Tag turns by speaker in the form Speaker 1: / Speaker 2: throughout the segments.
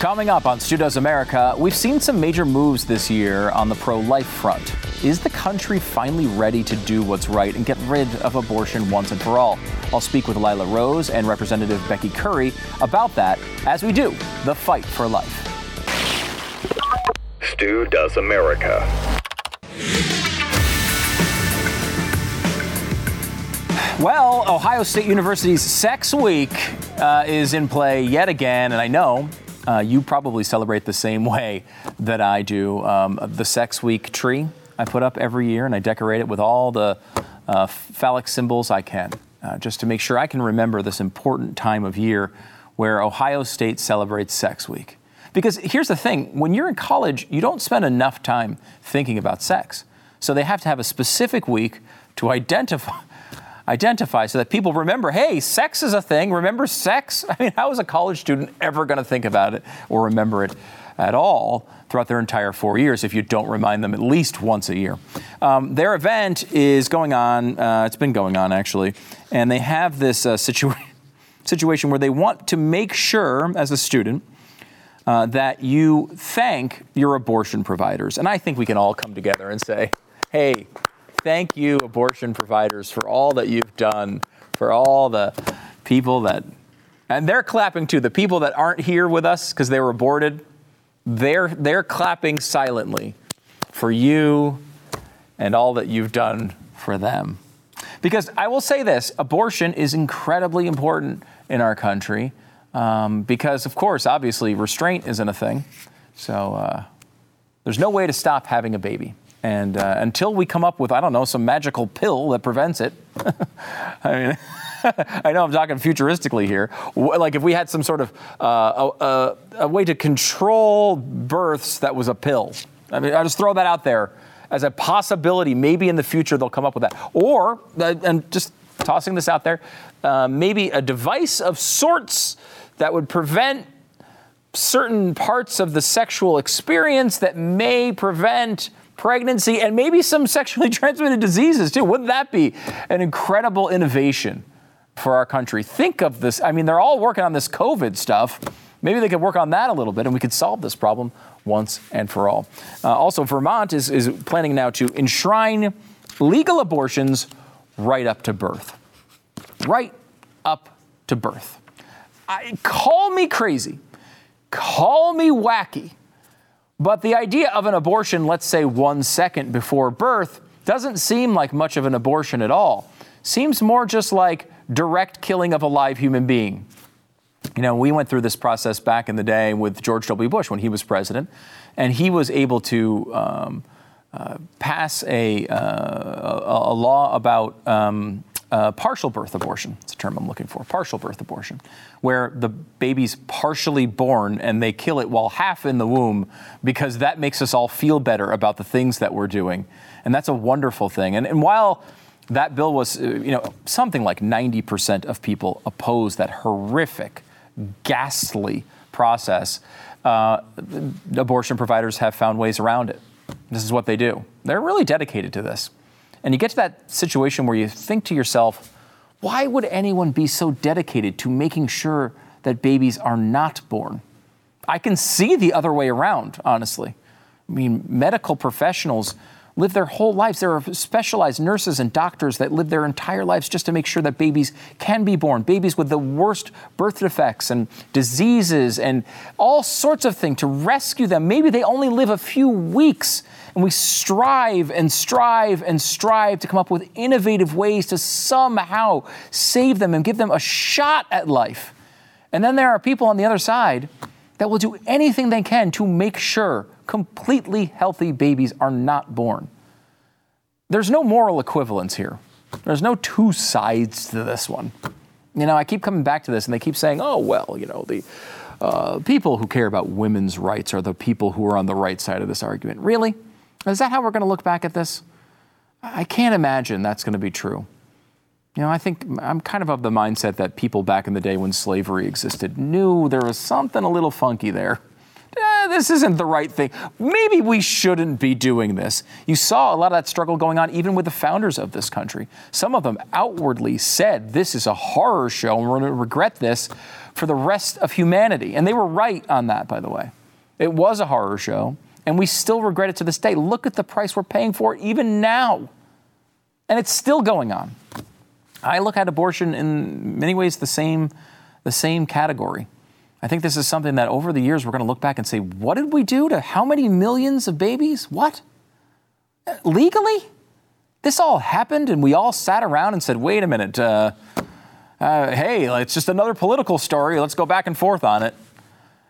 Speaker 1: Coming up on Stu Does America, we've seen some major moves this year on the pro life front. Is the country finally ready to do what's right and get rid of abortion once and for all? I'll speak with Lila Rose and Representative Becky Currie about that as we do the fight for life.
Speaker 2: Stu Does America.
Speaker 1: Well, Ohio State University's Sex Week uh, is in play yet again, and I know uh, you probably celebrate the same way that I do. Um, the Sex Week tree I put up every year, and I decorate it with all the uh, phallic symbols I can, uh, just to make sure I can remember this important time of year where Ohio State celebrates Sex Week. Because here's the thing when you're in college, you don't spend enough time thinking about sex. So they have to have a specific week to identify identify so that people remember hey, sex is a thing. Remember sex? I mean, how is a college student ever going to think about it or remember it at all throughout their entire four years if you don't remind them at least once a year? Um, their event is going on, uh, it's been going on actually, and they have this uh, situa- situation where they want to make sure, as a student, uh, that you thank your abortion providers. And I think we can all come together and say, hey, thank you, abortion providers, for all that you've done, for all the people that, and they're clapping too, the people that aren't here with us because they were aborted, they're, they're clapping silently for you and all that you've done for them. Because I will say this abortion is incredibly important in our country um, because, of course, obviously, restraint isn't a thing. So uh, there's no way to stop having a baby. And uh, until we come up with, I don't know, some magical pill that prevents it, I mean, I know I'm talking futuristically here. Like if we had some sort of uh, a, a, way to control births that was a pill. I mean, I just throw that out there as a possibility. Maybe in the future they'll come up with that. Or, uh, and just tossing this out there, uh, maybe a device of sorts that would prevent certain parts of the sexual experience that may prevent pregnancy and maybe some sexually transmitted diseases too. Wouldn't that be an incredible innovation for our country? Think of this. I mean, they're all working on this COVID stuff. Maybe they could work on that a little bit and we could solve this problem once and for all. Uh, also, Vermont is, is planning now to enshrine legal abortions right up to birth. Right up to birth. I, call me crazy, call me wacky, but the idea of an abortion, let's say one second before birth, doesn't seem like much of an abortion at all. Seems more just like direct killing of a live human being. You know, we went through this process back in the day with George W. Bush when he was president, and he was able to um, uh, pass a, uh, a, law about um, uh, partial birth abortion. It's a term I'm looking for. Partial birth abortion, where the baby's partially born and they kill it while half in the womb because that makes us all feel better about the things that we're doing. And that's a wonderful thing. And, and while that bill was, uh, you know, something like 90% of people oppose that horrific, ghastly process, uh, abortion providers have found ways around it. This is what they do. They're really dedicated to this. And you get to that situation where you think to yourself, why would anyone be so dedicated to making sure that babies are not born? I can see the other way around, honestly. I mean, medical professionals live their whole lives. There are specialized nurses and doctors that live their entire lives just to make sure that babies can be born. Babies with the worst birth defects and diseases and all sorts of things to rescue them. Maybe they only live a few weeks and we strive and strive and strive to come up with innovative ways to somehow save them and give them a shot at life. And then there are people on the other side that will do anything they can to make sure completely healthy babies are not born. There's no moral equivalence here. There's no two sides to this one. You know, I keep coming back to this and they keep saying, oh, well, you know, the uh, people who care about women's rights are the people who are on the right side of this argument. Really? Is that how we're going to look back at this? I can't imagine that's going to be true. You know, I think I'm kind of of the mindset that people back in the day when slavery existed knew there was something a little funky there. This isn't the right thing. Maybe we shouldn't be doing this. You saw a lot of that struggle going on even with the founders of this country. Some of them outwardly said this is a horror show and we're going to regret this for the rest of humanity. And they were right on that, by the way. It was a horror show, and we still regret it to this day. Look at the price we're paying for it even now. And it's still going on. I look at abortion in many ways the same, the same category. I think this is something that over the years we're going to look back and say, what did we do to how many millions of babies? What? Legally? This all happened and we all sat around and said, wait a minute, uh, uh, hey, it's just another political story. Let's go back and forth on it.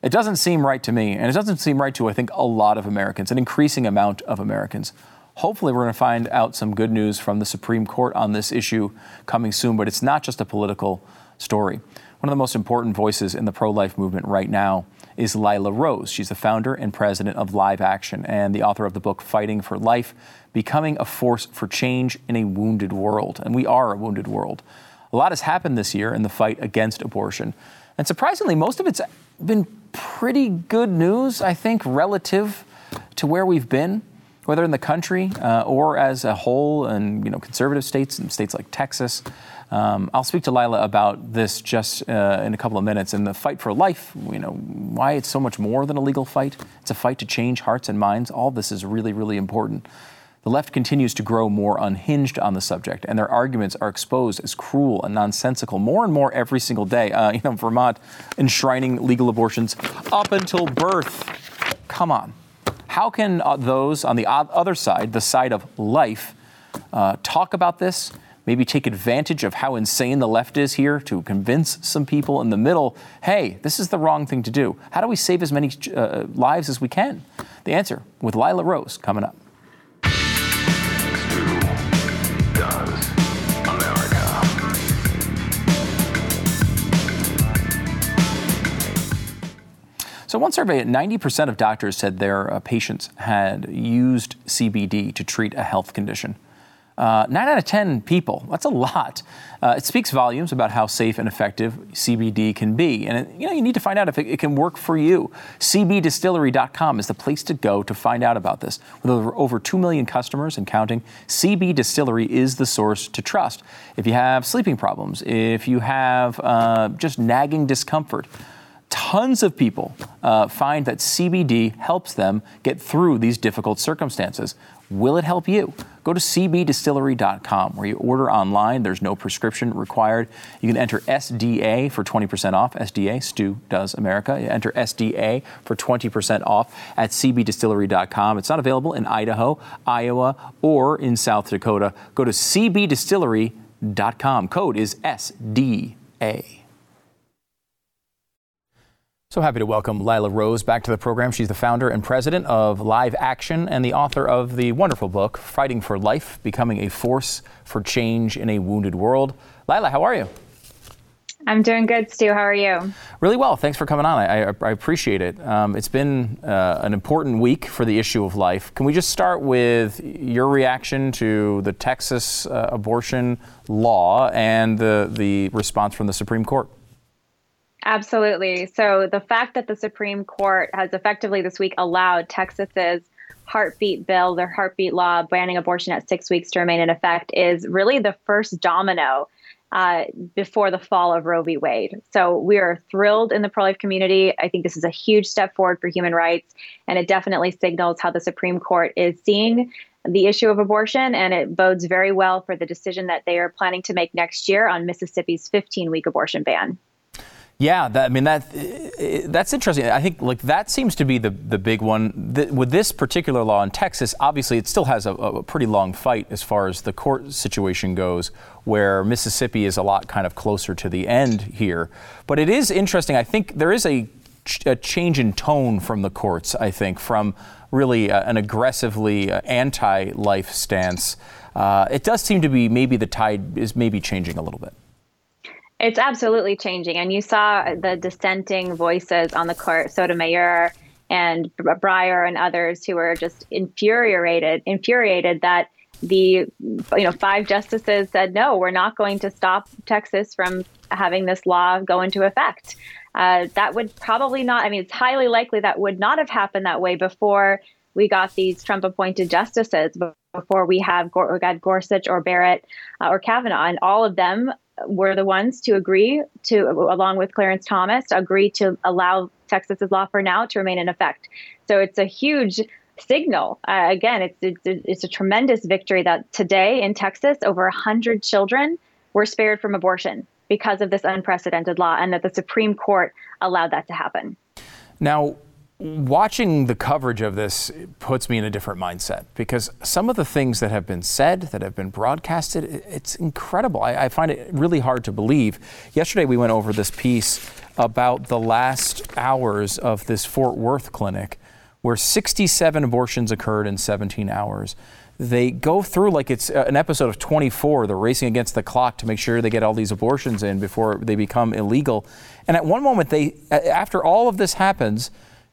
Speaker 1: It doesn't seem right to me, and it doesn't seem right to, I think, a lot of Americans, an increasing amount of Americans. Hopefully, we're going to find out some good news from the Supreme Court on this issue coming soon, but it's not just a political story. One of the most important voices in the pro life movement right now is Lila Rose. She's the founder and president of Live Action and the author of the book Fighting for Life Becoming a Force for Change in a Wounded World. And we are a wounded world. A lot has happened this year in the fight against abortion. And surprisingly, most of it's been pretty good news, I think, relative to where we've been whether in the country uh, or as a whole in you know conservative states and states like Texas. Um, I'll speak to Lila about this just uh, in a couple of minutes. And the fight for life, you know, why it's so much more than a legal fight. It's a fight to change hearts and minds. All this is really, really important. The left continues to grow more unhinged on the subject, and their arguments are exposed as cruel and nonsensical more and more every single day. Uh, you know, Vermont enshrining legal abortions up until birth. Come on. How can uh, those on the other side, the side of life, uh, talk about this? Maybe take advantage of how insane the left is here to convince some people in the middle hey, this is the wrong thing to do. How do we save as many uh, lives as we can? The answer with Lila Rose coming up. So, one survey, 90% of doctors said their uh, patients had used CBD to treat a health condition. Uh, nine out of 10 people, that's a lot. Uh, it speaks volumes about how safe and effective CBD can be. And, it, you know, you need to find out if it, it, can work for you. CBDistillery.com is the place to go to find out about this. With over, over 2 million customers and counting, CB Distillery is the source to trust. If you have sleeping problems, if you have uh, just nagging discomfort, tons of people uh, find that CBD helps them get through these difficult circumstances. Will it help you? Go to cbdistillery.com where you order online. There's no prescription required. You can enter SDA for 20% off. SDA, Stu Does America. You enter SDA for 20% off at cbdistillery.com. It's not available in Idaho, Iowa, or in South Dakota. Go to cbdistillery.com. Code is SDA. So happy to welcome Lila Rose back to the program. She's the founder and president of Live Action and the author of the wonderful book, Fighting for Life Becoming a Force for Change in a Wounded World. Lila, how are you?
Speaker 2: I'm doing good, Stu. How are you?
Speaker 1: Really well. Thanks for coming on. I, I, I appreciate it. Um, it's been uh, an important week for the issue of life. Can we just start with your reaction to the Texas uh, abortion law and the, the response from the Supreme Court?
Speaker 2: Absolutely. So the fact that the Supreme Court has effectively this week allowed Texas's heartbeat bill, their heartbeat law banning abortion at six weeks to remain in effect, is really the first domino uh, before the fall of Roe v. Wade. So we are thrilled in the pro life community. I think this is a huge step forward for human rights, and it definitely signals how the Supreme Court is seeing the issue of abortion, and it bodes very well for the decision that they are planning to make next year on Mississippi's 15 week abortion ban.
Speaker 1: Yeah, that, I mean that that's interesting. I think like that seems to be the the big one the, with this particular law in Texas. Obviously, it still has a, a, pretty long fight as far as the court situation goes, where Mississippi is a lot kind of closer to the end here. But it is interesting. I think there is a, a change in tone from the courts. I think from really uh, an aggressively uh, anti-life stance. Uh, it does seem to be maybe the tide is maybe changing a little bit.
Speaker 2: It's absolutely changing. And you saw the dissenting voices on the court, Sotomayor and Breyer and others who were just infuriated, infuriated that the you know five justices said no, we're not going to stop Texas from having this law go into effect. Uh, that would probably not. I mean, it's highly likely that would not have happened that way before we got these Trump-appointed justices. Before we have we got Gorsuch or Barrett uh, or Kavanaugh, and all of them were the ones to agree to, along with Clarence Thomas, agree to allow Texas's law for now to remain in effect. So it's a huge signal. Uh, again, it's, it's, it's a tremendous victory that today in Texas, over a 100 children were spared from abortion because of this unprecedented law, and that the Supreme Court allowed that to happen.
Speaker 1: Now, watching the coverage of this puts me in a different mindset because some of the things that have been said, that have been broadcasted, it's incredible. I, I, find it really hard to believe. Yesterday, we went over this piece about the last hours of this Fort Worth clinic where 67 abortions occurred in 17 hours. They go through like it's uh, an episode of 24. They're racing against the clock to make sure they get all these abortions in before they become illegal. And at one moment, they, after all of this happens,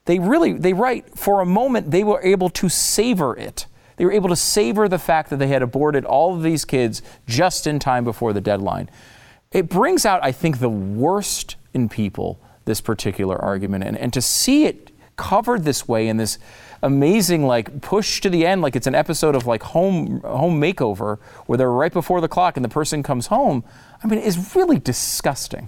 Speaker 1: they really, they write, for a moment, they were able to savor it. They were able to savor the fact that they had aborted all of these kids just in time before the deadline. It brings out, I think, the worst in people, this particular argument. And, and to see it covered this way in this amazing like push to the end like it's an episode of like home home makeover where they're right before the clock and the person comes home i mean is really disgusting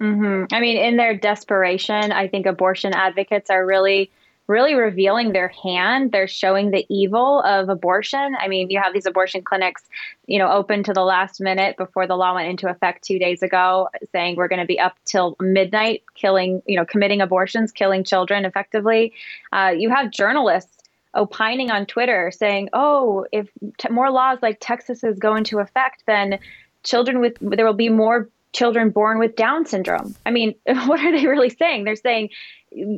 Speaker 2: mm-hmm. i mean in their desperation i think abortion advocates are really really revealing their hand. They're showing the evil of abortion. I mean, you have these abortion clinics, you know, open to the last minute before the law went into effect two days ago, saying we're going to be up till midnight, killing, you know, committing abortions, killing children effectively. Uh, you have journalists opining on Twitter saying, "Oh, if t- more laws like Texas's go into effect, then children with there will be more children born with Down syndrome." I mean, what are they really saying? They're saying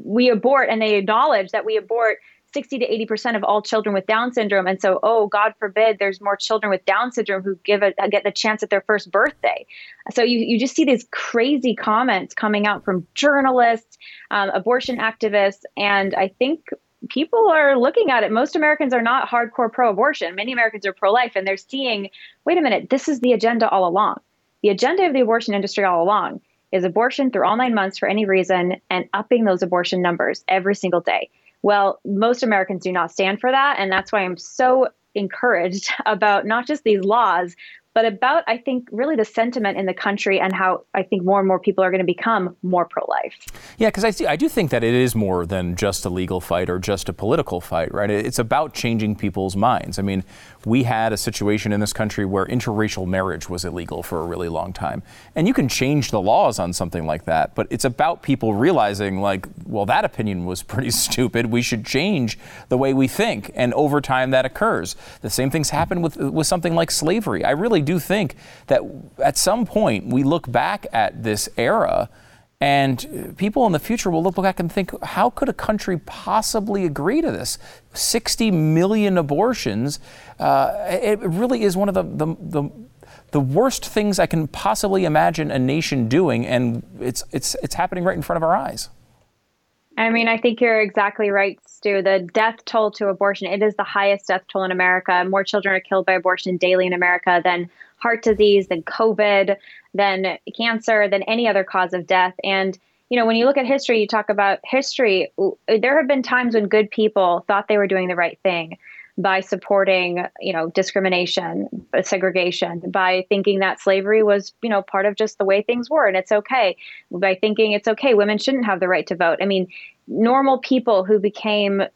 Speaker 2: we abort and they acknowledge that we abort 60 to 80% of all children with Down syndrome. And so, oh, God forbid there's more children with Down syndrome who give a, get the chance at their first birthday. So you, you just see these crazy comments coming out from journalists, um, abortion activists. And I think people are looking at it. Most Americans are not hardcore pro abortion. Many Americans are pro life. And they're seeing, wait a minute, this is the agenda all along. The agenda of the abortion industry all along is abortion through all nine months for any reason and upping those abortion numbers every single day. Well, most Americans do not stand for that. And that's why I'm so encouraged about not just these laws, but about, I think, really the sentiment in the country and how I think more and more people are going to become more pro life.
Speaker 1: Yeah, because I, see, I do think that it is more than just a legal fight or just a political fight, right? It's about changing people's minds. I mean, we had a situation in this country where interracial marriage was illegal for a really long time. And you can change the laws on something like that, but it's about people realizing, like, well, that opinion was pretty stupid. We should change the way we think. And over time, that occurs. The same things happen with, with something like slavery. I really do think that at some point we look back at this era and people in the future will look back and think, how could a country possibly agree to this? 60 million abortions. Uh, it really is one of the, the, the, the, worst things I can possibly imagine a nation doing, and it's, it's, it's happening right in front of our eyes.
Speaker 2: I mean, I think you're exactly right, Stu. The death toll to abortion, it is the highest death toll in America. More children are killed by abortion daily in America than heart disease, than COVID, than cancer, than any other cause of death. And, you know, when you look at history, you talk about history, there have been times when good people thought they were doing the right thing by supporting, you know, discrimination, uh, segregation, by thinking that slavery was, you know, part of just the way things were and it's okay, by thinking it's okay, women shouldn't have the right to vote. I mean, normal people who became uh,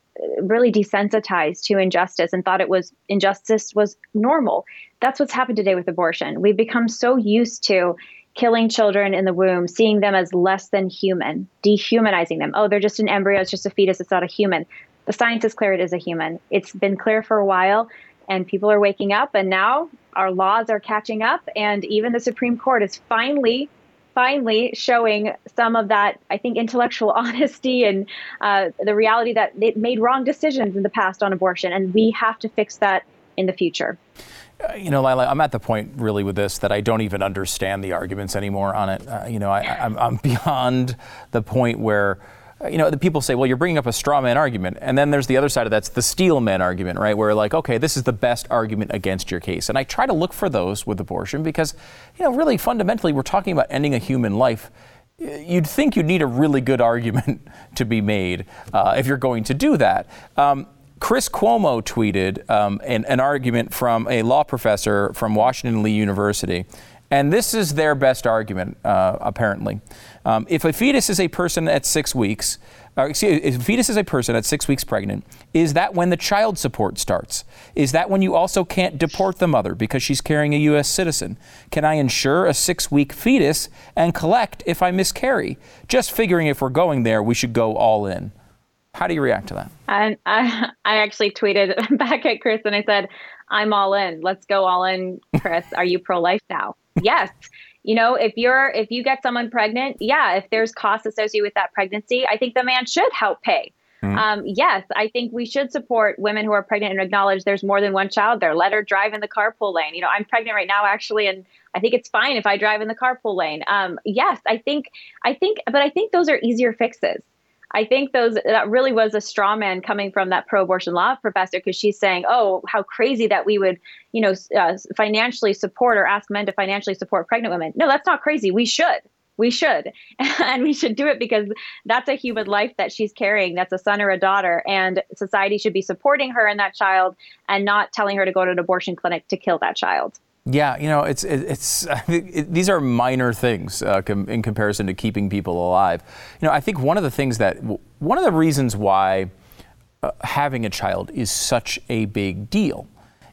Speaker 2: really desensitized to injustice and thought it was injustice was normal. That's what's happened today with abortion. We've become so used to killing children in the womb, seeing them as less than human, dehumanizing them. Oh, they're just an embryo, it's just a fetus, it's not a human. The science is clear it is a human. It's been clear for a while, and people are waking up, and now our laws are catching up, and even the Supreme Court is finally finally showing some of that, I think, intellectual honesty and uh, the reality that they made wrong decisions in the past on abortion. And we have to fix that in the future.
Speaker 1: Uh, you know, Lila, I'm at the point really with this that I don't even understand the arguments anymore on it. Uh, you know, I, I'm beyond the point where you know, the people say, well, you're bringing up a straw man argument. And then there's the other side of that's the steel man argument, right? Where like, okay, this is the best argument against your case. And I try to look for those with abortion because, you know, really fundamentally, we're talking about ending a human life. You'd think you'd need a really good argument to be made uh, if you're going to do that. Um, Chris Cuomo tweeted um, an, an argument from a law professor from Washington Lee University. And this is their best argument, uh, apparently. Um, if a fetus is a person at six weeks, uh, excuse, if a fetus is a person at six weeks pregnant, is that when the child support starts? Is that when you also can't deport the mother because she's carrying a U.S. citizen? Can I insure a six week fetus and collect if I miscarry? Just figuring if we're going there, we should go all in. How do you react to that?
Speaker 2: I, I, I actually tweeted back at Chris and I said, I'm all in. Let's go all in, Chris. Are you pro life now? yes you know if you're if you get someone pregnant yeah if there's costs associated with that pregnancy i think the man should help pay mm-hmm. um, yes i think we should support women who are pregnant and acknowledge there's more than one child there let her drive in the carpool lane you know i'm pregnant right now actually and i think it's fine if i drive in the carpool lane um, yes i think i think but i think those are easier fixes I think those that really was a straw man coming from that pro-abortion law professor because she's saying, "Oh, how crazy that we would, you know, uh, financially support or ask men to financially support pregnant women." No, that's not crazy. We should. We should. and we should do it because that's a human life that she's carrying. That's a son or a daughter and society should be supporting her and that child and not telling her to go to an abortion clinic to kill that child.
Speaker 1: Yeah, you know, it's it's it, these are minor things uh, com- in comparison to keeping people alive. You know, I think one of the things that one of the reasons why uh, having a child is such a big deal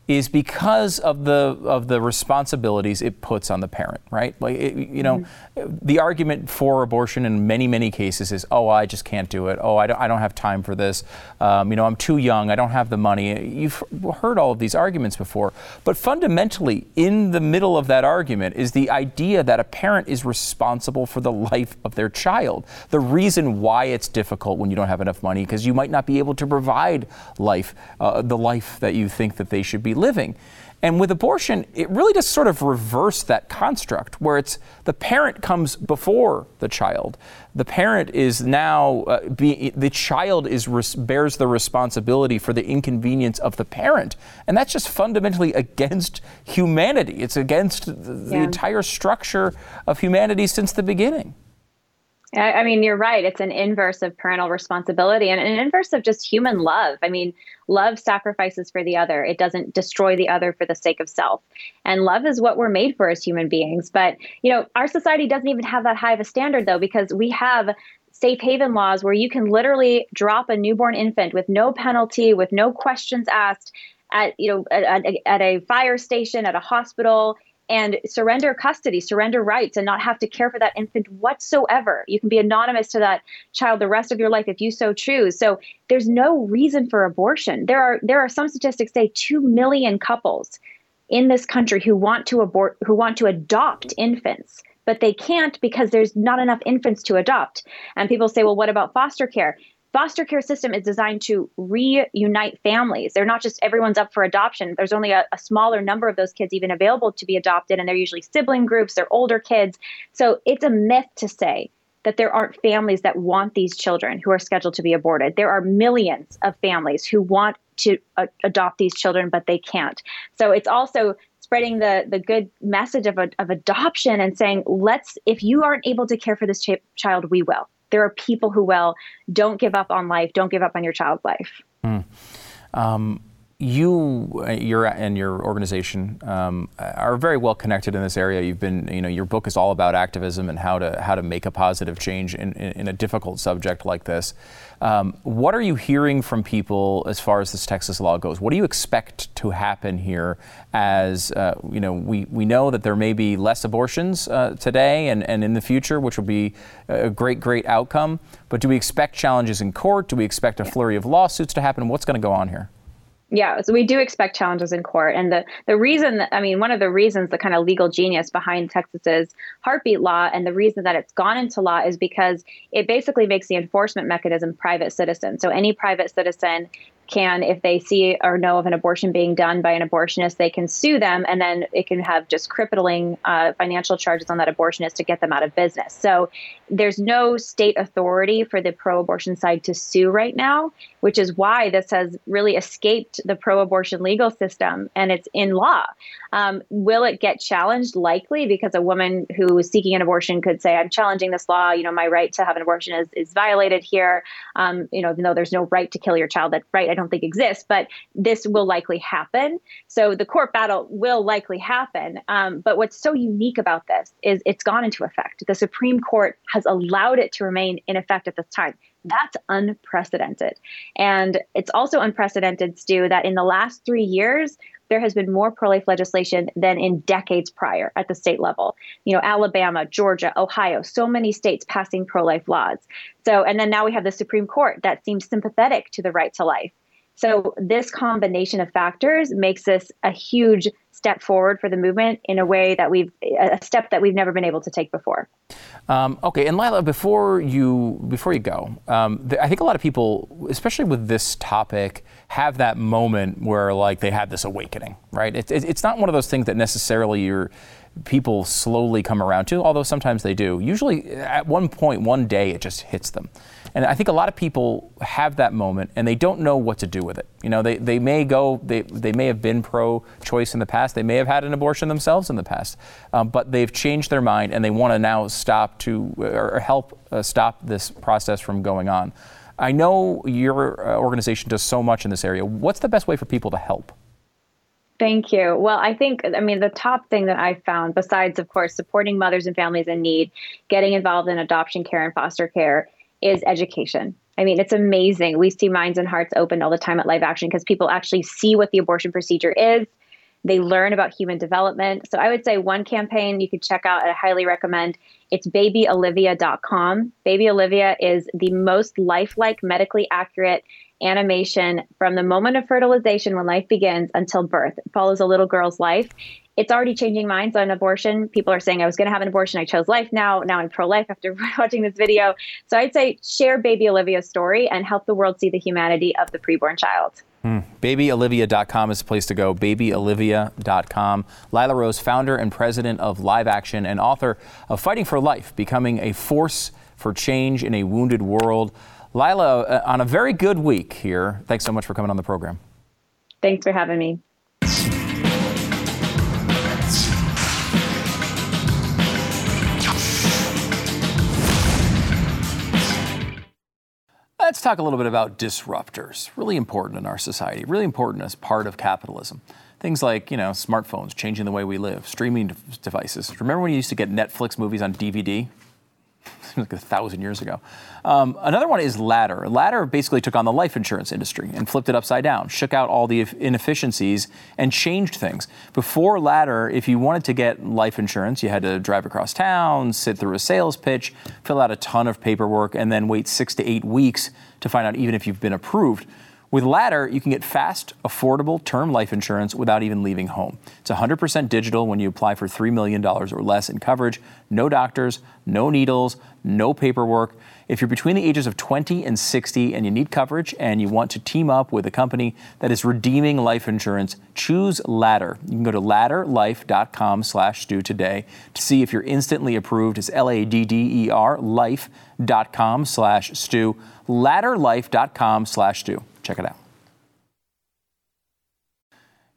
Speaker 1: is because of the of the responsibilities it puts on the parent, right? Like it, you know, mm-hmm. the argument for abortion in many many cases is, oh, I just can't do it. Oh, I don't, I don't have time for this. Um, you know, I'm too young. I don't have the money. You've heard all of these arguments before, but fundamentally, in the middle of that argument is the idea that a parent is responsible for the life of their child. The reason why it's difficult when you don't have enough money because you might not be able to provide life, uh, the life that you think that they should be living. And with abortion, it really does sort of reverse that construct where it's the parent comes before the child. The parent is now, uh, be, the child is res- bears the responsibility for the inconvenience of the parent. And that's just fundamentally against humanity. It's against the, the yeah. entire structure of humanity since the beginning.
Speaker 2: I mean, you're right. It's an inverse of parental responsibility and an inverse of just human love. I mean, love sacrifices for the other, it doesn't destroy the other for the sake of self. And love is what we're made for as human beings. But, you know, our society doesn't even have that high of a standard, though, because we have safe haven laws where you can literally drop a newborn infant with no penalty, with no questions asked at you know at, at, a fire station at a hospital and surrender custody, surrender rights, and not have to care for that infant whatsoever. You can be anonymous to that child the rest of your life if you so choose. So there's no reason for abortion. There are there are some statistics say two million couples in this country who want to abort who want to adopt infants but they can't because there's not enough infants to adopt. And people say, well, what about foster care? Foster care system is designed to reunite families. They're not just everyone's up for adoption. There's only a, a, smaller number of those kids even available to be adopted, and they're usually sibling groups, they're older kids. So it's a myth to say that there aren't families that want these children who are scheduled to be aborted. There are millions of families who want to uh, adopt these children, but they can't. So it's also spreading the the good message of, of adoption and saying, let's if you aren't able to care for this ch- child, we will there are people who will. Don't give up on life. Don't give up on your child's life. Mm. Um,
Speaker 1: you, uh, your and your organization um, are very well connected in this area. You've been, you know, your book is all about activism and how to how to make a positive change in, in, in a difficult subject like this. Um, what are you hearing from people as far as this Texas law goes? What do you expect to happen here? As uh, you know, we, we know that there may be less abortions uh, today and, and in the future, which will be a great, great outcome. But do we expect challenges in court? Do we expect a flurry of lawsuits to happen? What's going to go on here?
Speaker 2: Yeah, so we do expect challenges in court. And the, the reason that, I mean, one of the reasons, the kind of legal genius behind Texas's heartbeat law and the reason that it's gone into law is because it basically makes the enforcement mechanism private citizen. So any private citizen can, if they see or know of an abortion being done by an abortionist, they can sue them, and then it can have just crippling uh, financial charges on that abortionist to get them out of business. So there's no state authority for the pro abortion side to sue right now, which is why this has really escaped the pro abortion legal system and it's in law. Um, will it get challenged? Likely, because a woman who is seeking an abortion could say, I'm challenging this law. You know, my right to have an abortion is, is violated here. Um, you know, even though there's no right to kill your child, that right don't think exists, but this will likely happen. So the court battle will likely happen. Um, but what's so unique about this is it's gone into effect. The Supreme Court has allowed it to remain in effect at this time. That's unprecedented. And it's also unprecedented, Stu, that in the last three years, there has been more pro life legislation than in decades prior at the state level. You know, Alabama, Georgia, Ohio, so many states passing pro life laws. So, and then now we have the Supreme Court that seems sympathetic to the right to life. So, this combination of factors makes this a huge step forward for the movement in a way that we've a step that we've never been able to take before.
Speaker 1: Um, okay, and Lila, before you before you go, um, th- I think a lot of people, especially with this topic, have that moment where like they had this awakening, right? It, it, it's not one of those things that necessarily you're people slowly come around to, although sometimes they do. Usually, at one point, one day, it just hits them. And I think a lot of people have that moment and they don't know what to do with it. You know, they, they may go, they, they may have been pro choice in the past, they may have had an abortion themselves in the past, um, but they've changed their mind and they want to now stop to, or help uh, stop this process from going on. I know your uh, organization does so much in this area. What's the best way for people to help?
Speaker 2: Thank you. Well, I think, I mean, the top thing that I found, besides, of course, supporting mothers and families in need, getting involved in adoption care and foster care, is education. I mean, it's amazing. We see minds and hearts opened all the time at Live Action because people actually see what the abortion procedure is. They learn about human development. So I would say one campaign you could check out, I highly recommend. It's babyolivia.com. Baby Olivia is the most lifelike, medically accurate animation from the moment of fertilization when life begins until birth. It follows a little girl's life it's already changing minds on abortion. People are saying, I was going to have an abortion. I chose life now. Now I'm pro life after watching this video. So I'd say share baby Olivia's story and help the world see the humanity of the preborn child.
Speaker 1: Mm. BabyOlivia.com is the place to go. BabyOlivia.com. Lila Rose, founder and president of Live Action and author of Fighting for Life, becoming a force for change in a wounded world. Lila, uh, on a very good week here. Thanks so much for coming on the program.
Speaker 2: Thanks for having me.
Speaker 1: Let's talk a little bit about disruptors. Really important in our society, really important as part of capitalism. Things like, you know, smartphones changing the way we live, streaming devices. Remember when you used to get Netflix movies on DVD? like a thousand years ago. Um, another one is Ladder. Ladder basically took on the life insurance industry and flipped it upside down, shook out all the inefficiencies, and changed things. Before Ladder, if you wanted to get life insurance, you had to drive across town, sit through a sales pitch, fill out a ton of paperwork, and then wait six to eight weeks to find out even if you've been approved. With Ladder, you can get fast, affordable term life insurance without even leaving home. It's 100% digital when you apply for $3 million or less in coverage. No doctors, no needles, no paperwork. If you're between the ages of 20 and 60 and you need coverage and you want to team up with a company that is redeeming life insurance, choose Ladder. You can go to ladderlife.com slash Stu today to see if you're instantly approved. It's L-A-D-D-E-R, life.com slash Stu. Ladderlife.com slash. Check it out.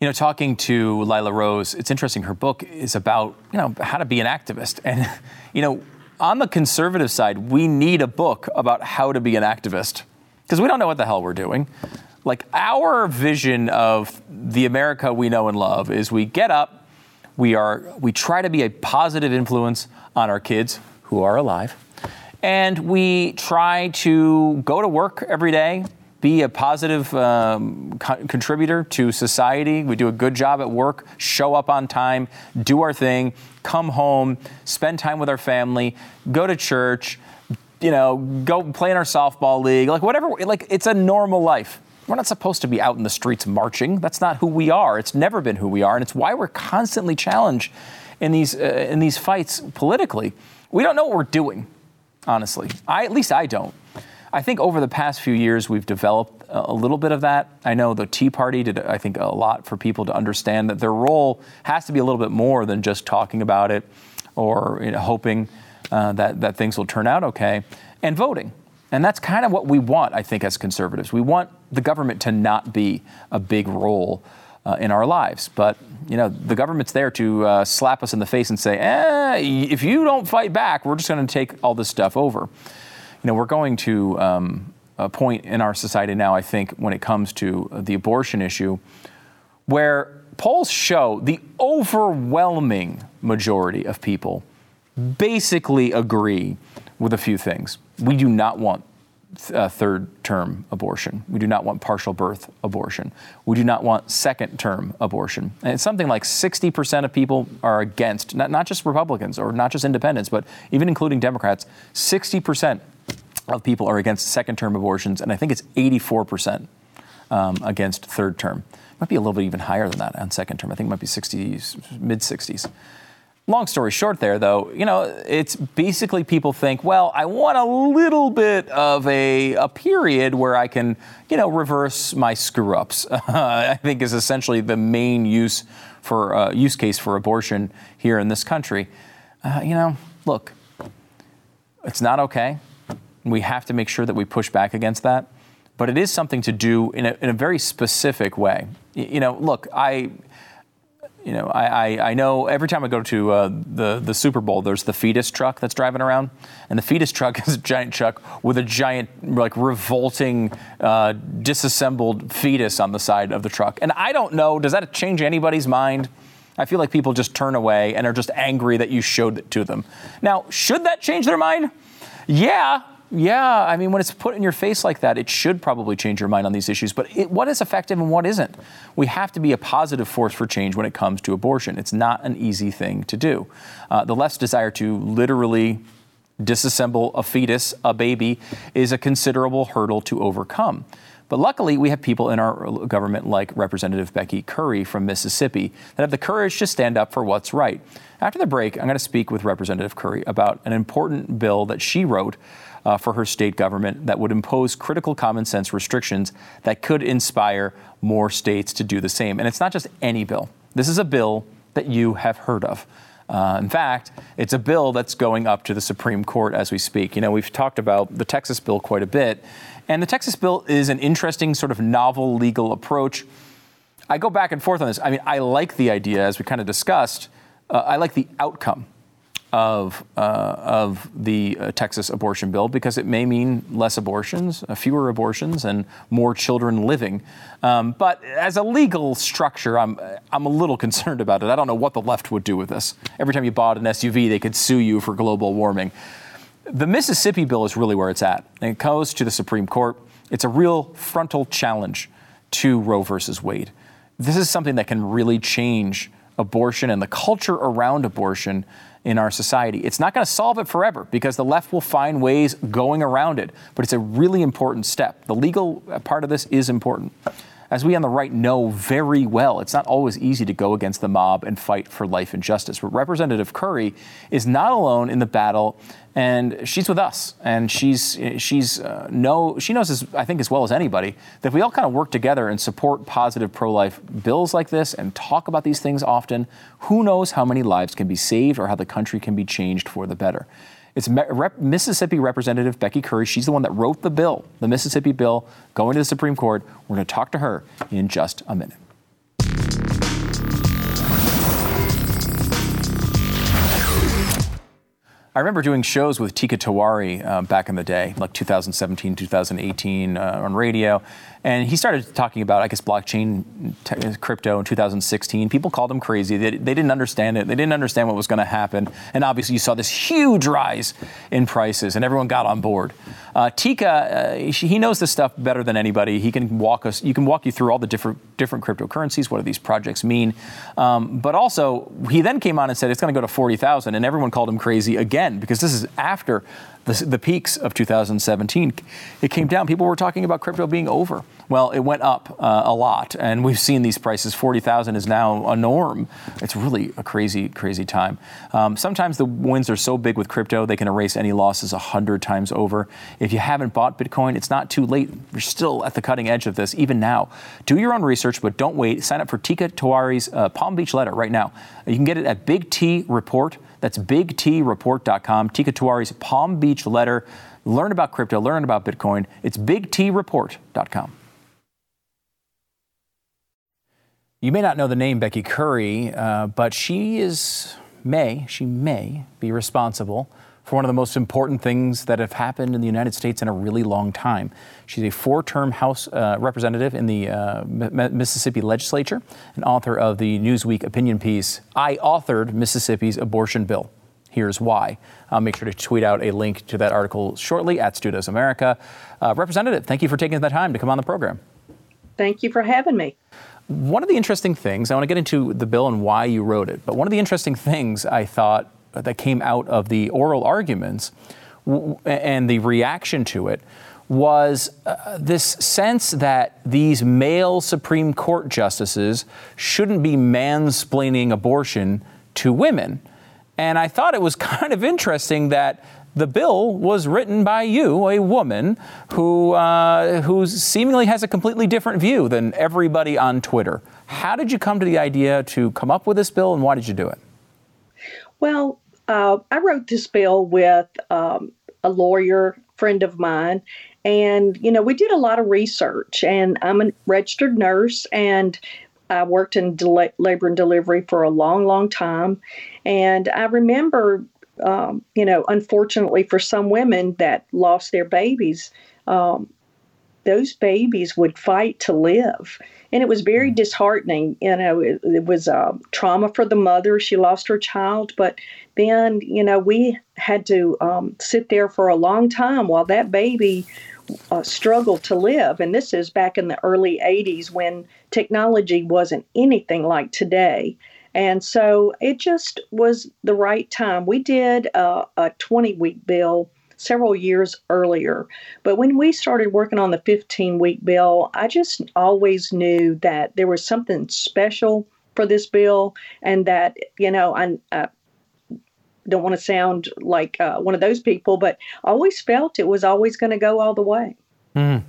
Speaker 1: You know, talking to Lila Rose, it's interesting. Her book is about, you know, how to be an activist. And, you know, on the conservative side, we need a book about how to be an activist because we don't know what the hell we're doing. Like, our vision of the America we know and love is we get up, we, are, we try to be a positive influence on our kids who are alive, and we try to go to work every day be a positive um, co- contributor to society. We do a good job at work, show up on time, do our thing, come home, spend time with our family, go to church, you know, go play in our softball league, like whatever. Like it's a normal life. We're not supposed to be out in the streets marching. That's not who we are. It's never been who we are, and it's why we're constantly challenged in these uh, in these fights politically. We don't know what we're doing, honestly. I at least I don't. I think over the past few years, we've developed a little bit of that. I know the Tea Party did, I think, a lot for people to understand that their role has to be a little bit more than just talking about it or you know, hoping uh, that, that things will turn out okay, and voting. And that's kind of what we want, I think, as conservatives. We want the government to not be a big role uh, in our lives. But, you know, the government's there to uh, slap us in the face and say, eh, if you don't fight back, we're just going to take all this stuff over. You know, we're going to um, a point in our society now, I think, when it comes to the abortion issue, where polls show the overwhelming majority of people basically agree with a few things. We do not want uh, third term abortion. We do not want partial birth abortion. We do not want second term abortion. And it's something like 60% of people are against, not, not just Republicans or not just independents, but even including Democrats, 60% of people are against second term abortions, and I think it's 84% um, against third term. Might be a little bit even higher than that on second term. I think it might be 60s, mid 60s. Long story short, there though, you know, it's basically people think, well, I want a little bit of a, a period where I can, you know, reverse my screw ups. Uh, I think is essentially the main use for uh, use case for abortion here in this country. Uh, you know, look, it's not okay. We have to make sure that we push back against that. But it is something to do in a, in a very specific way. You know, look, I you know, I, I, I, know every time I go to uh, the, the Super Bowl, there's the fetus truck that's driving around. And the fetus truck is a giant truck with a giant, like, revolting, uh, disassembled fetus on the side of the truck. And I don't know, does that change anybody's mind? I feel like people just turn away and are just angry that you showed it to them. Now, should that change their mind? Yeah, yeah, I mean, when it's put in your face like that, it should probably change your mind on these issues. But it, what is effective and what isn't? We have to be a positive force for change when it comes to abortion. It's not an easy thing to do. Uh, the left's desire to literally disassemble a fetus, a baby, is a considerable hurdle to overcome. But luckily, we have people in our government like Representative Becky Currie from Mississippi that have the courage to stand up for what's right. After the break, I'm going to speak with Representative Currie about an important bill that she wrote uh, for her state government that would impose critical common sense restrictions that could inspire more states to do the same. And it's not just any bill, this is a bill that you have heard of. Uh, in fact, it's a bill that's going up to the Supreme Court as we speak. You know, we've talked about the Texas bill quite a bit, and the Texas bill is an interesting sort of novel legal approach. I go back and forth on this. I mean, I like the idea, as we kind of discussed. Uh, I like the outcome of, uh, of the uh, Texas abortion bill because it may mean less abortions, uh, fewer abortions, and more children living. Um, but as a legal structure, I'm, I'm a little concerned about it. I don't know what the left would do with this. Every time you bought an SUV, they could sue you for global warming. The Mississippi bill is really where it's at. And it goes to the Supreme Court. It's a real frontal challenge to Roe versus Wade. This is something that can really change abortion and the culture around abortion in our society. It's not going to solve it forever because the left will find ways going around it, but it's a really important step. The legal part of this is important. As we on the right know very well, it's not always easy to go against the mob and fight for life and justice. But Representative Currie is not alone in the battle and she's with us, and she's she's uh, no she knows as I think as well as anybody that if we all kind of work together and support positive pro-life bills like this and talk about these things often, who knows how many lives can be saved or how the country can be changed for the better. It's Rep- Mississippi Representative Becky Currie. She's the one that wrote the bill, the Mississippi bill, going to the Supreme Court. We're going to talk to her in just a minute. I remember doing shows with Teeka Tiwari uh, back in the day, like 2017, 2018 uh, on radio. And he started talking about, I guess, blockchain t- crypto in 2016. People called him crazy. They, they didn't understand it. They didn't understand what was going to happen. And obviously, you saw this huge rise in prices, and everyone got on board. Uh, Teeka, uh, he knows this stuff better than anybody. He can walk us. You can walk you through all the different different cryptocurrencies. What do these projects mean? Um, but also, he then came on and said it's going to go to 40,000, and everyone called him crazy again again, because this is after the, the peaks of 2017, it came down. People were talking about crypto being over. Well, it went up uh, a lot, and we've seen these prices. Forty thousand is now a norm. It's really a crazy, crazy time. Um, sometimes the wins are so big with crypto they can erase any losses a hundred times over. If you haven't bought Bitcoin, it's not too late. You're still at the cutting edge of this, even now. Do your own research, but don't wait. Sign up for Teeka Tiwari's uh, Palm Beach letter right now. You can get it at Big T Report. That's bigtreport.com. Teeka Tiwari's Palm Beach letter. Learn about crypto, learn about Bitcoin. It's bigtreport.com. You may not know the name Becky Currie, uh, but she is may she may be responsible for one of the most important things that have happened in the United States in a really long time. She's a four-term House uh, representative in the uh, M- Mississippi legislature and author of the Newsweek opinion piece. I authored Mississippi's abortion bill. Here's why. I'll make sure to tweet out a link to that article shortly at Stu Does America. Uh, Representative, thank you for taking the time to come on the program.
Speaker 3: Thank you for having me.
Speaker 1: One of the interesting things, I want to get into the bill and why you wrote it, but one of the interesting things I thought that came out of the oral arguments and the reaction to it was uh, this sense that these male Supreme Court justices shouldn't be mansplaining abortion to women. And I thought it was kind of interesting that the bill was written by you, a woman who, uh, who seemingly has a completely different view than everybody on Twitter. How did you come to the idea to come up with this bill, and why did you do it?
Speaker 3: Well, uh, I wrote this bill with um, a lawyer friend of mine, and you know we did a lot of research. And I'm a registered nurse, and I worked in del- labor and delivery for a long, long time. And I remember um, you know, unfortunately for some women that lost their babies, um, those babies would fight to live. And it was very mm. disheartening. You know, it, it was uh, trauma for the mother. She lost her child. But then, you know, we had to um, sit there for a long time while that baby uh, struggled to live. And this is back in the early 80s when technology wasn't anything like today. And so it just was the right time. We did a, a 20 week bill several years earlier. But when we started working on the 15 week bill, I just always knew that there was something special for this bill and that, you know, I, I don't want to sound like uh, one of those people, but I always felt it was always going to go all the way.
Speaker 1: Mm.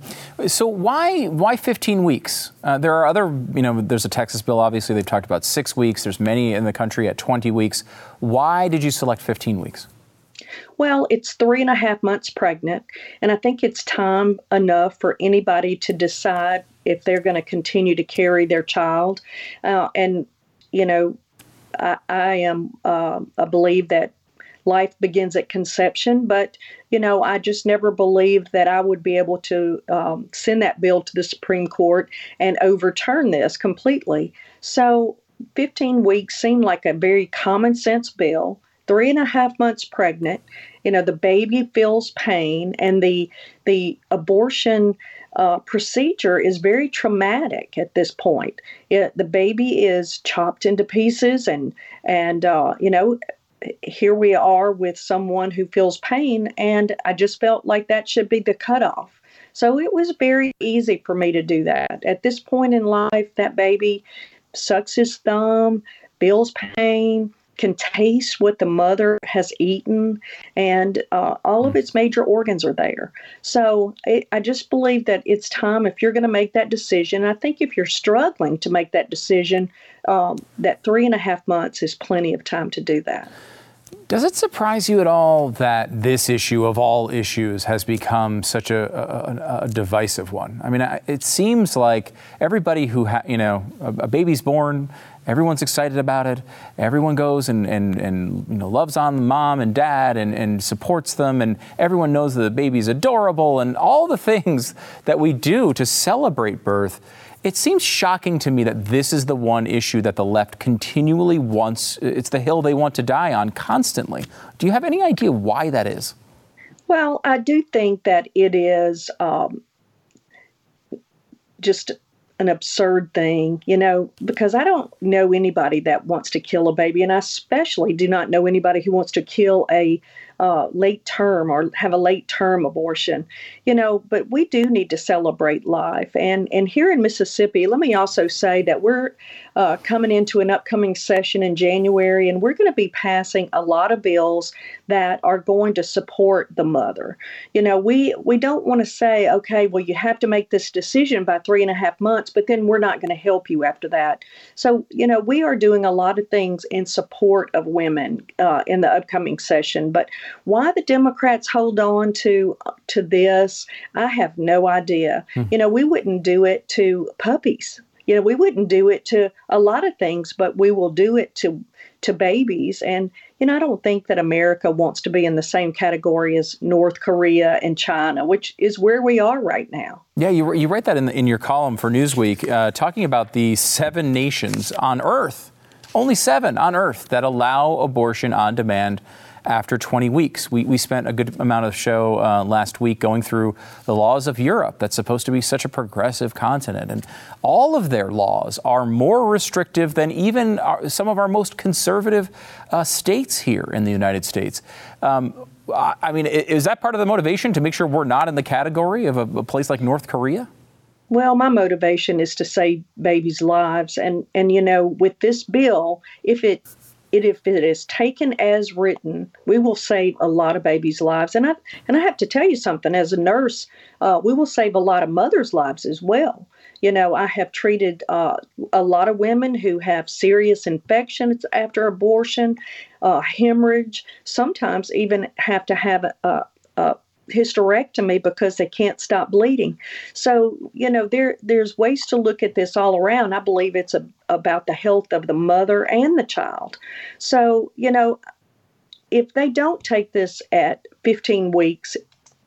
Speaker 1: So why why 15 weeks? Uh, there are other, you know, there's a Texas bill. Obviously, they've talked about six weeks. There's many in the country at 20 weeks. Why did you select 15 weeks?
Speaker 3: Well, it's three and a half months pregnant, and I think it's time enough for anybody to decide if they're going to continue to carry their child. Uh, and you know, I, I am uh, I believe that life begins at conception. But, you know, I just never believed that I would be able to um, send that bill to the Supreme Court and overturn this completely. So 15 weeks seemed like a very common sense bill. Three and a half months pregnant, you know, the baby feels pain, and the the abortion uh, procedure is very traumatic at this point. It, the baby is chopped into pieces, and and uh, you know here we are with someone who feels pain, and I just felt like that should be the cutoff. So it was very easy for me to do that. At this point in life, that baby sucks his thumb, feels pain, can taste what the mother has eaten, and uh, all of its major organs are there. So it, I just believe that it's time if you're going to make that decision. I think if you're struggling to make that decision, um, that three and a half months is plenty of time to do that.
Speaker 1: Does it surprise you at all that this issue of all issues has become such a, a, a divisive one? I mean, it seems like everybody who, ha- you know, a, a, baby's born, everyone's excited about it. Everyone goes and, and, and you know, loves on the mom and dad and, and supports them, and everyone knows that the baby's adorable, and all the things that we do to celebrate birth it seems shocking to me that this is the one issue that the left continually wants, it's the hill they want to die on constantly. Do you have any idea why that is?
Speaker 3: Well, I do think that it is um, just an absurd thing, you know, because I don't know anybody that wants to kill a baby, and I especially do not know anybody who wants to kill a uh, late term or have a late term abortion, you know. But we do need to celebrate life, and and here in Mississippi, let me also say that we're uh, coming into an upcoming session in January, and we're going to be passing a lot of bills that are going to support the mother. You know, we we don't want to say, okay, well, you have to make this decision by three and a half months, but then we're not going to help you after that. So, you know, we are doing a lot of things in support of women uh, in the upcoming session. But why the Democrats hold on to to this, I have no idea. Hmm. You know, we wouldn't do it to puppies you know we wouldn't do it to a lot of things but we will do it to to babies and you know i don't think that america wants to be in the same category as north korea and china which is where we are right now
Speaker 1: yeah you, you write that in, the, in your column for newsweek uh, talking about the seven nations on earth only seven on earth that allow abortion on demand after 20 weeks. We, we spent a good amount of show uh, last week going through the laws of Europe. That's supposed to be such a progressive continent. And all of their laws are more restrictive than even our, some of our most conservative uh, states here in the United States. Um, I mean, is that part of the motivation to make sure we're not in the category of a, a place like North Korea?
Speaker 3: Well, my motivation is to save babies' lives, and and you know, with this bill, if it it, if it is taken as written, we will save a lot of babies' lives. And I and I have to tell you something. As a nurse, uh, we will save a lot of mothers' lives as well. You know, I have treated uh, a lot of women who have serious infections after abortion, uh, hemorrhage. Sometimes even have to have a, a hysterectomy because they can't stop bleeding. So, you know, there there's ways to look at this all around. I believe it's a, about the health of the mother and the child. So, you know, if they don't take this at 15 weeks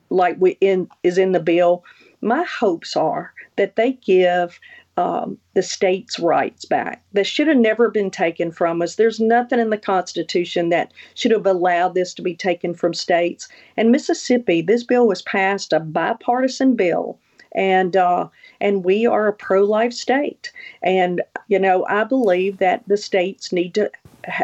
Speaker 3: like we in is in the bill, my hopes are that they give um, the states' rights back. That should have never been taken from us. There's nothing in the Constitution that should have allowed this to be taken from states. And Mississippi, this bill was passed a bipartisan bill, and uh, and we are a pro-life state. And you know, I believe that the states need to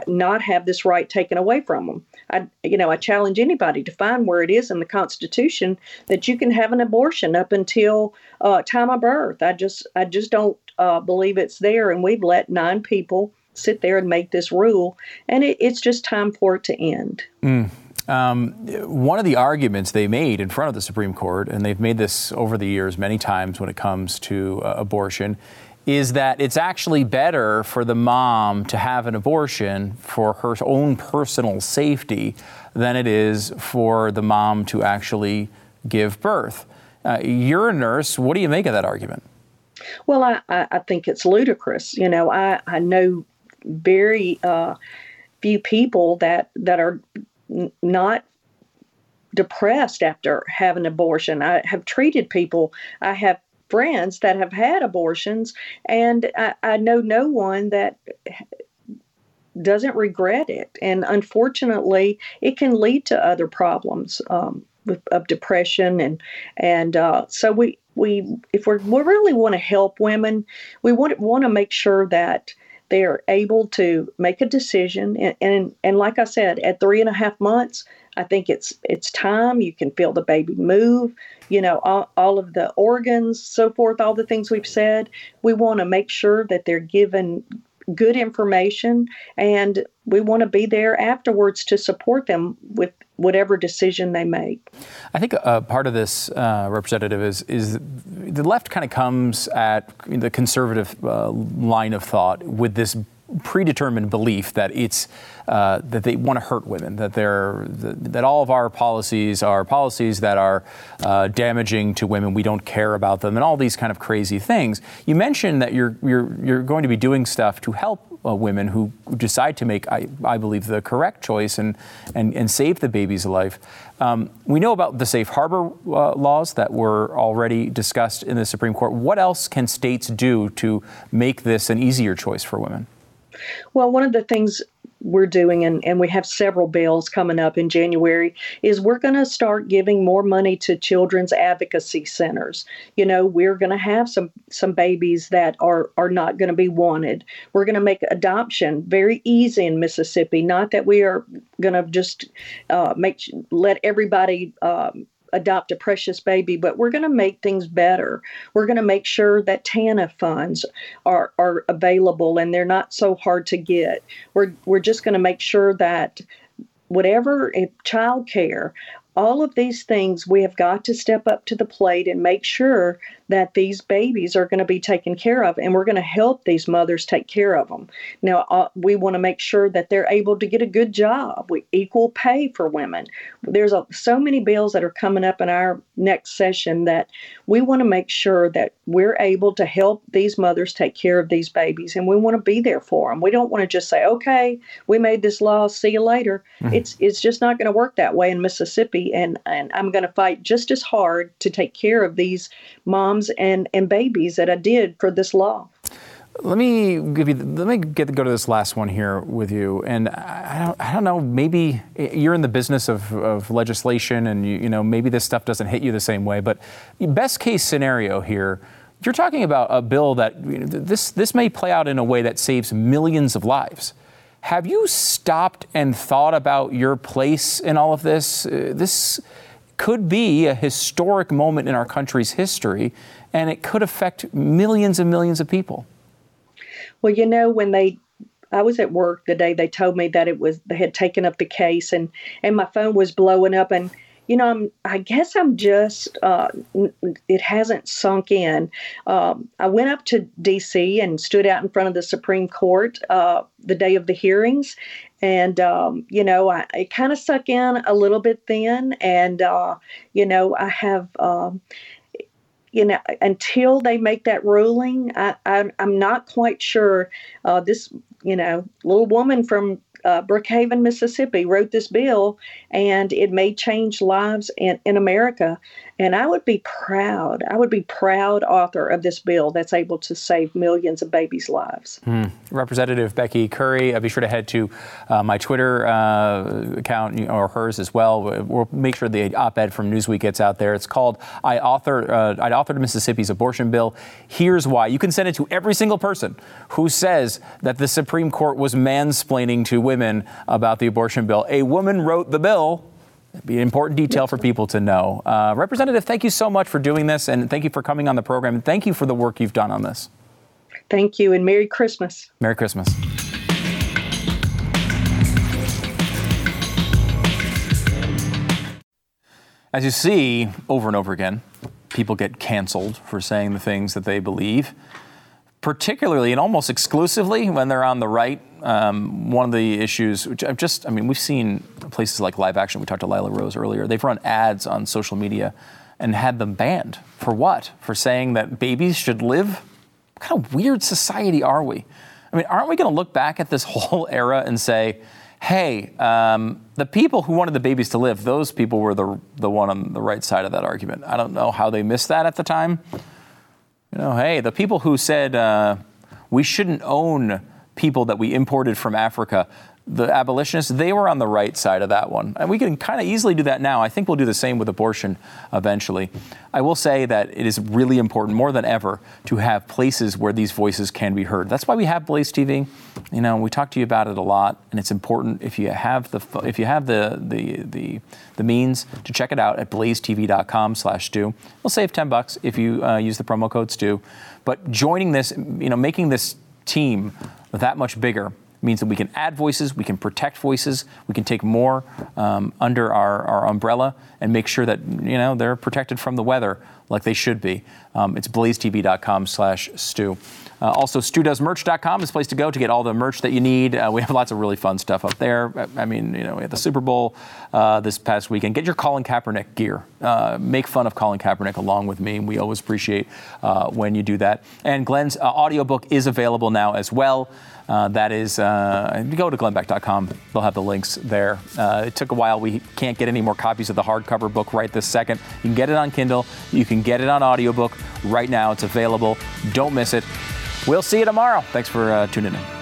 Speaker 3: not have this right taken away from them. I, you know, I challenge anybody to find where it is in the Constitution that you can have an abortion up until uh, time of birth. I just, I just don't uh, believe it's there, and we've let nine people sit there and make this rule, and it, it's just time for it to end.
Speaker 1: Mm. Um, one of the arguments they made in front of the Supreme Court, and they've made this over the years many times when it comes to uh, abortion, is that it's actually better for the mom to have an abortion for her own personal safety than it is for the mom to actually give birth. Uh, you're a nurse. What do you make of that argument?
Speaker 3: Well, I, I think it's ludicrous. You know, I, I know very uh, few people that that are n- not depressed after having an abortion. I have treated people. I have friends that have had abortions, and I, I know no one that doesn't regret it. And unfortunately, it can lead to other problems um, with, of depression and and uh, so we we if we're, we really want to help women, we want want to make sure that they are able to make a decision. And, and and like I said, at three and a half months, I think it's it's time. You can feel the baby move. You know, all, all of the organs, so forth, all the things we've said. We want to make sure that they're given good information and we want to be there afterwards to support them with whatever decision they make.
Speaker 1: I think part of this, uh, representative, is is the left kind of comes at the conservative uh, line of thought with this predetermined belief that it's uh, that they want to hurt women, that they're that all of our policies are policies that are uh, damaging to women. We don't care about them, and all these kind of crazy things. You mentioned that you're you're you're going to be doing stuff to help uh, women who decide to make, I, I believe, the correct choice and and, and save the baby's life. Um, we know about the safe harbor uh, laws that were already discussed in the Supreme Court. What else can states do to make this an easier choice for women?
Speaker 3: Well, one of the things we're doing, and, and we have several bills coming up in January, is we're going to start giving more money to children's advocacy centers. You know, we're going to have some some babies that are are not going to be wanted. We're going to make adoption very easy in Mississippi. Not that we are going to just uh, make let everybody. Um, adopt a precious baby, but we're going to make things better. We're going to make sure that TANF funds are, are available and they're not so hard to get. We're, we're just going to make sure that whatever child care all of these things we have got to step up to the plate and make sure that these babies are going to be taken care of and we're going to help these mothers take care of them now uh, we want to make sure that they're able to get a good job we equal pay for women. There's a, so many bills that are coming up in our next session that we want to make sure that we're able to help these mothers take care of these babies and we want to be there for them we don't want to just say okay we made this law see you later. Mm-hmm. it's it's just not going to work that way in mississippi and and I'm going to fight just as hard to take care of these moms and and babies that I did for this law.
Speaker 1: Let me give you. Let me get go to this last one here with you. And I don't. I don't know. Maybe you're in the business of, of legislation, and you, you know maybe this stuff doesn't hit you the same way. But best case scenario here, you're talking about a bill that you know, this this may play out in a way that saves millions of lives. Have you stopped and thought about your place in all of this? Uh, this could be a historic moment in our country's history, and it could affect millions and millions of people.
Speaker 3: Well, you know, when they I was at work the day they told me that it was they had taken up the case and and my phone was blowing up and you know, I'm, I guess I'm just, uh, it hasn't sunk in. Um, I went up to D.C. and stood out in front of the Supreme Court uh, the day of the hearings. And, um, you know, I, it kind of sunk in a little bit then. And, uh, you know, I have, um, you know, until they make that ruling, I, am not quite sure. Uh, this, you know, little woman from uh, Brookhaven, Mississippi, wrote this bill, and it may change lives in, in America. And I would be proud, I would be proud author of this bill that's able to save millions of babies' lives.
Speaker 1: Hmm. Representative Becky Currie, uh, be sure to head to uh, my Twitter uh, account or hers as well. We'll make sure the op-ed from Newsweek gets out there. It's called "I authored uh, I authored Mississippi's abortion bill." Here's why. You can send it to every single person who says that the Supreme Court was mansplaining to women about the abortion bill. A woman wrote the bill It'd be an important detail for people to know. Uh, Representative, thank you so much for doing this, and thank you for coming on the program, and thank you for the work you've done on this.
Speaker 3: Thank you, and Merry Christmas.
Speaker 1: Merry Christmas. As you see over and over again, people get canceled for saying the things that they believe, particularly and almost exclusively when they're on the right um, one of the issues, which I've just, I mean, we've seen places like Live Action, we talked to Lila Rose earlier, they've run ads on social media and had them banned. For what? For saying that babies should live? What kind of weird society are we? I mean, aren't we going to look back at this whole era and say, hey, um, the people who wanted the babies to live, those people were the, the one on the right side of that argument. I don't know how they missed that at the time. You know, hey, the people who said uh, we shouldn't own people that we imported from Africa, the abolitionists, they were on the right side of that one. And we can kind of easily do that now. I think we'll do the same with abortion eventually. I will say that it is really important, more than ever, to have places where these voices can be heard. That's why we have Blaze TV. You know, we talk to you about it a lot, and it's important if you have the if you have the the the, the means to check it out at blazetv.com/stu. We'll save ten bucks if you uh, use the promo code Stu. But joining this, you know, making this team that much bigger means that we can add voices, we can protect voices, we can take more um, under our, our umbrella and make sure that you know they're protected from the weather like they should be. Um, it's blazetv.com slash Stu. Uh, also, studoesmerch.com is a place to go to get all the merch that you need. Uh, we have lots of really fun stuff up there. I mean, you know, we had the Super Bowl uh, this past weekend. Get your Colin Kaepernick gear. Uh, make fun of Colin Kaepernick along with me. We always appreciate uh, when you do that. And Glenn's uh, audiobook is available now as well. Uh, that is, uh, go to glennbeck.com. They'll have the links there. Uh, it took a while. We can't get any more copies of the hardcover book right this second. You can get it on Kindle. You can get it on audiobook right now. It's available. Don't miss it. We'll see you tomorrow. Thanks for uh, tuning in.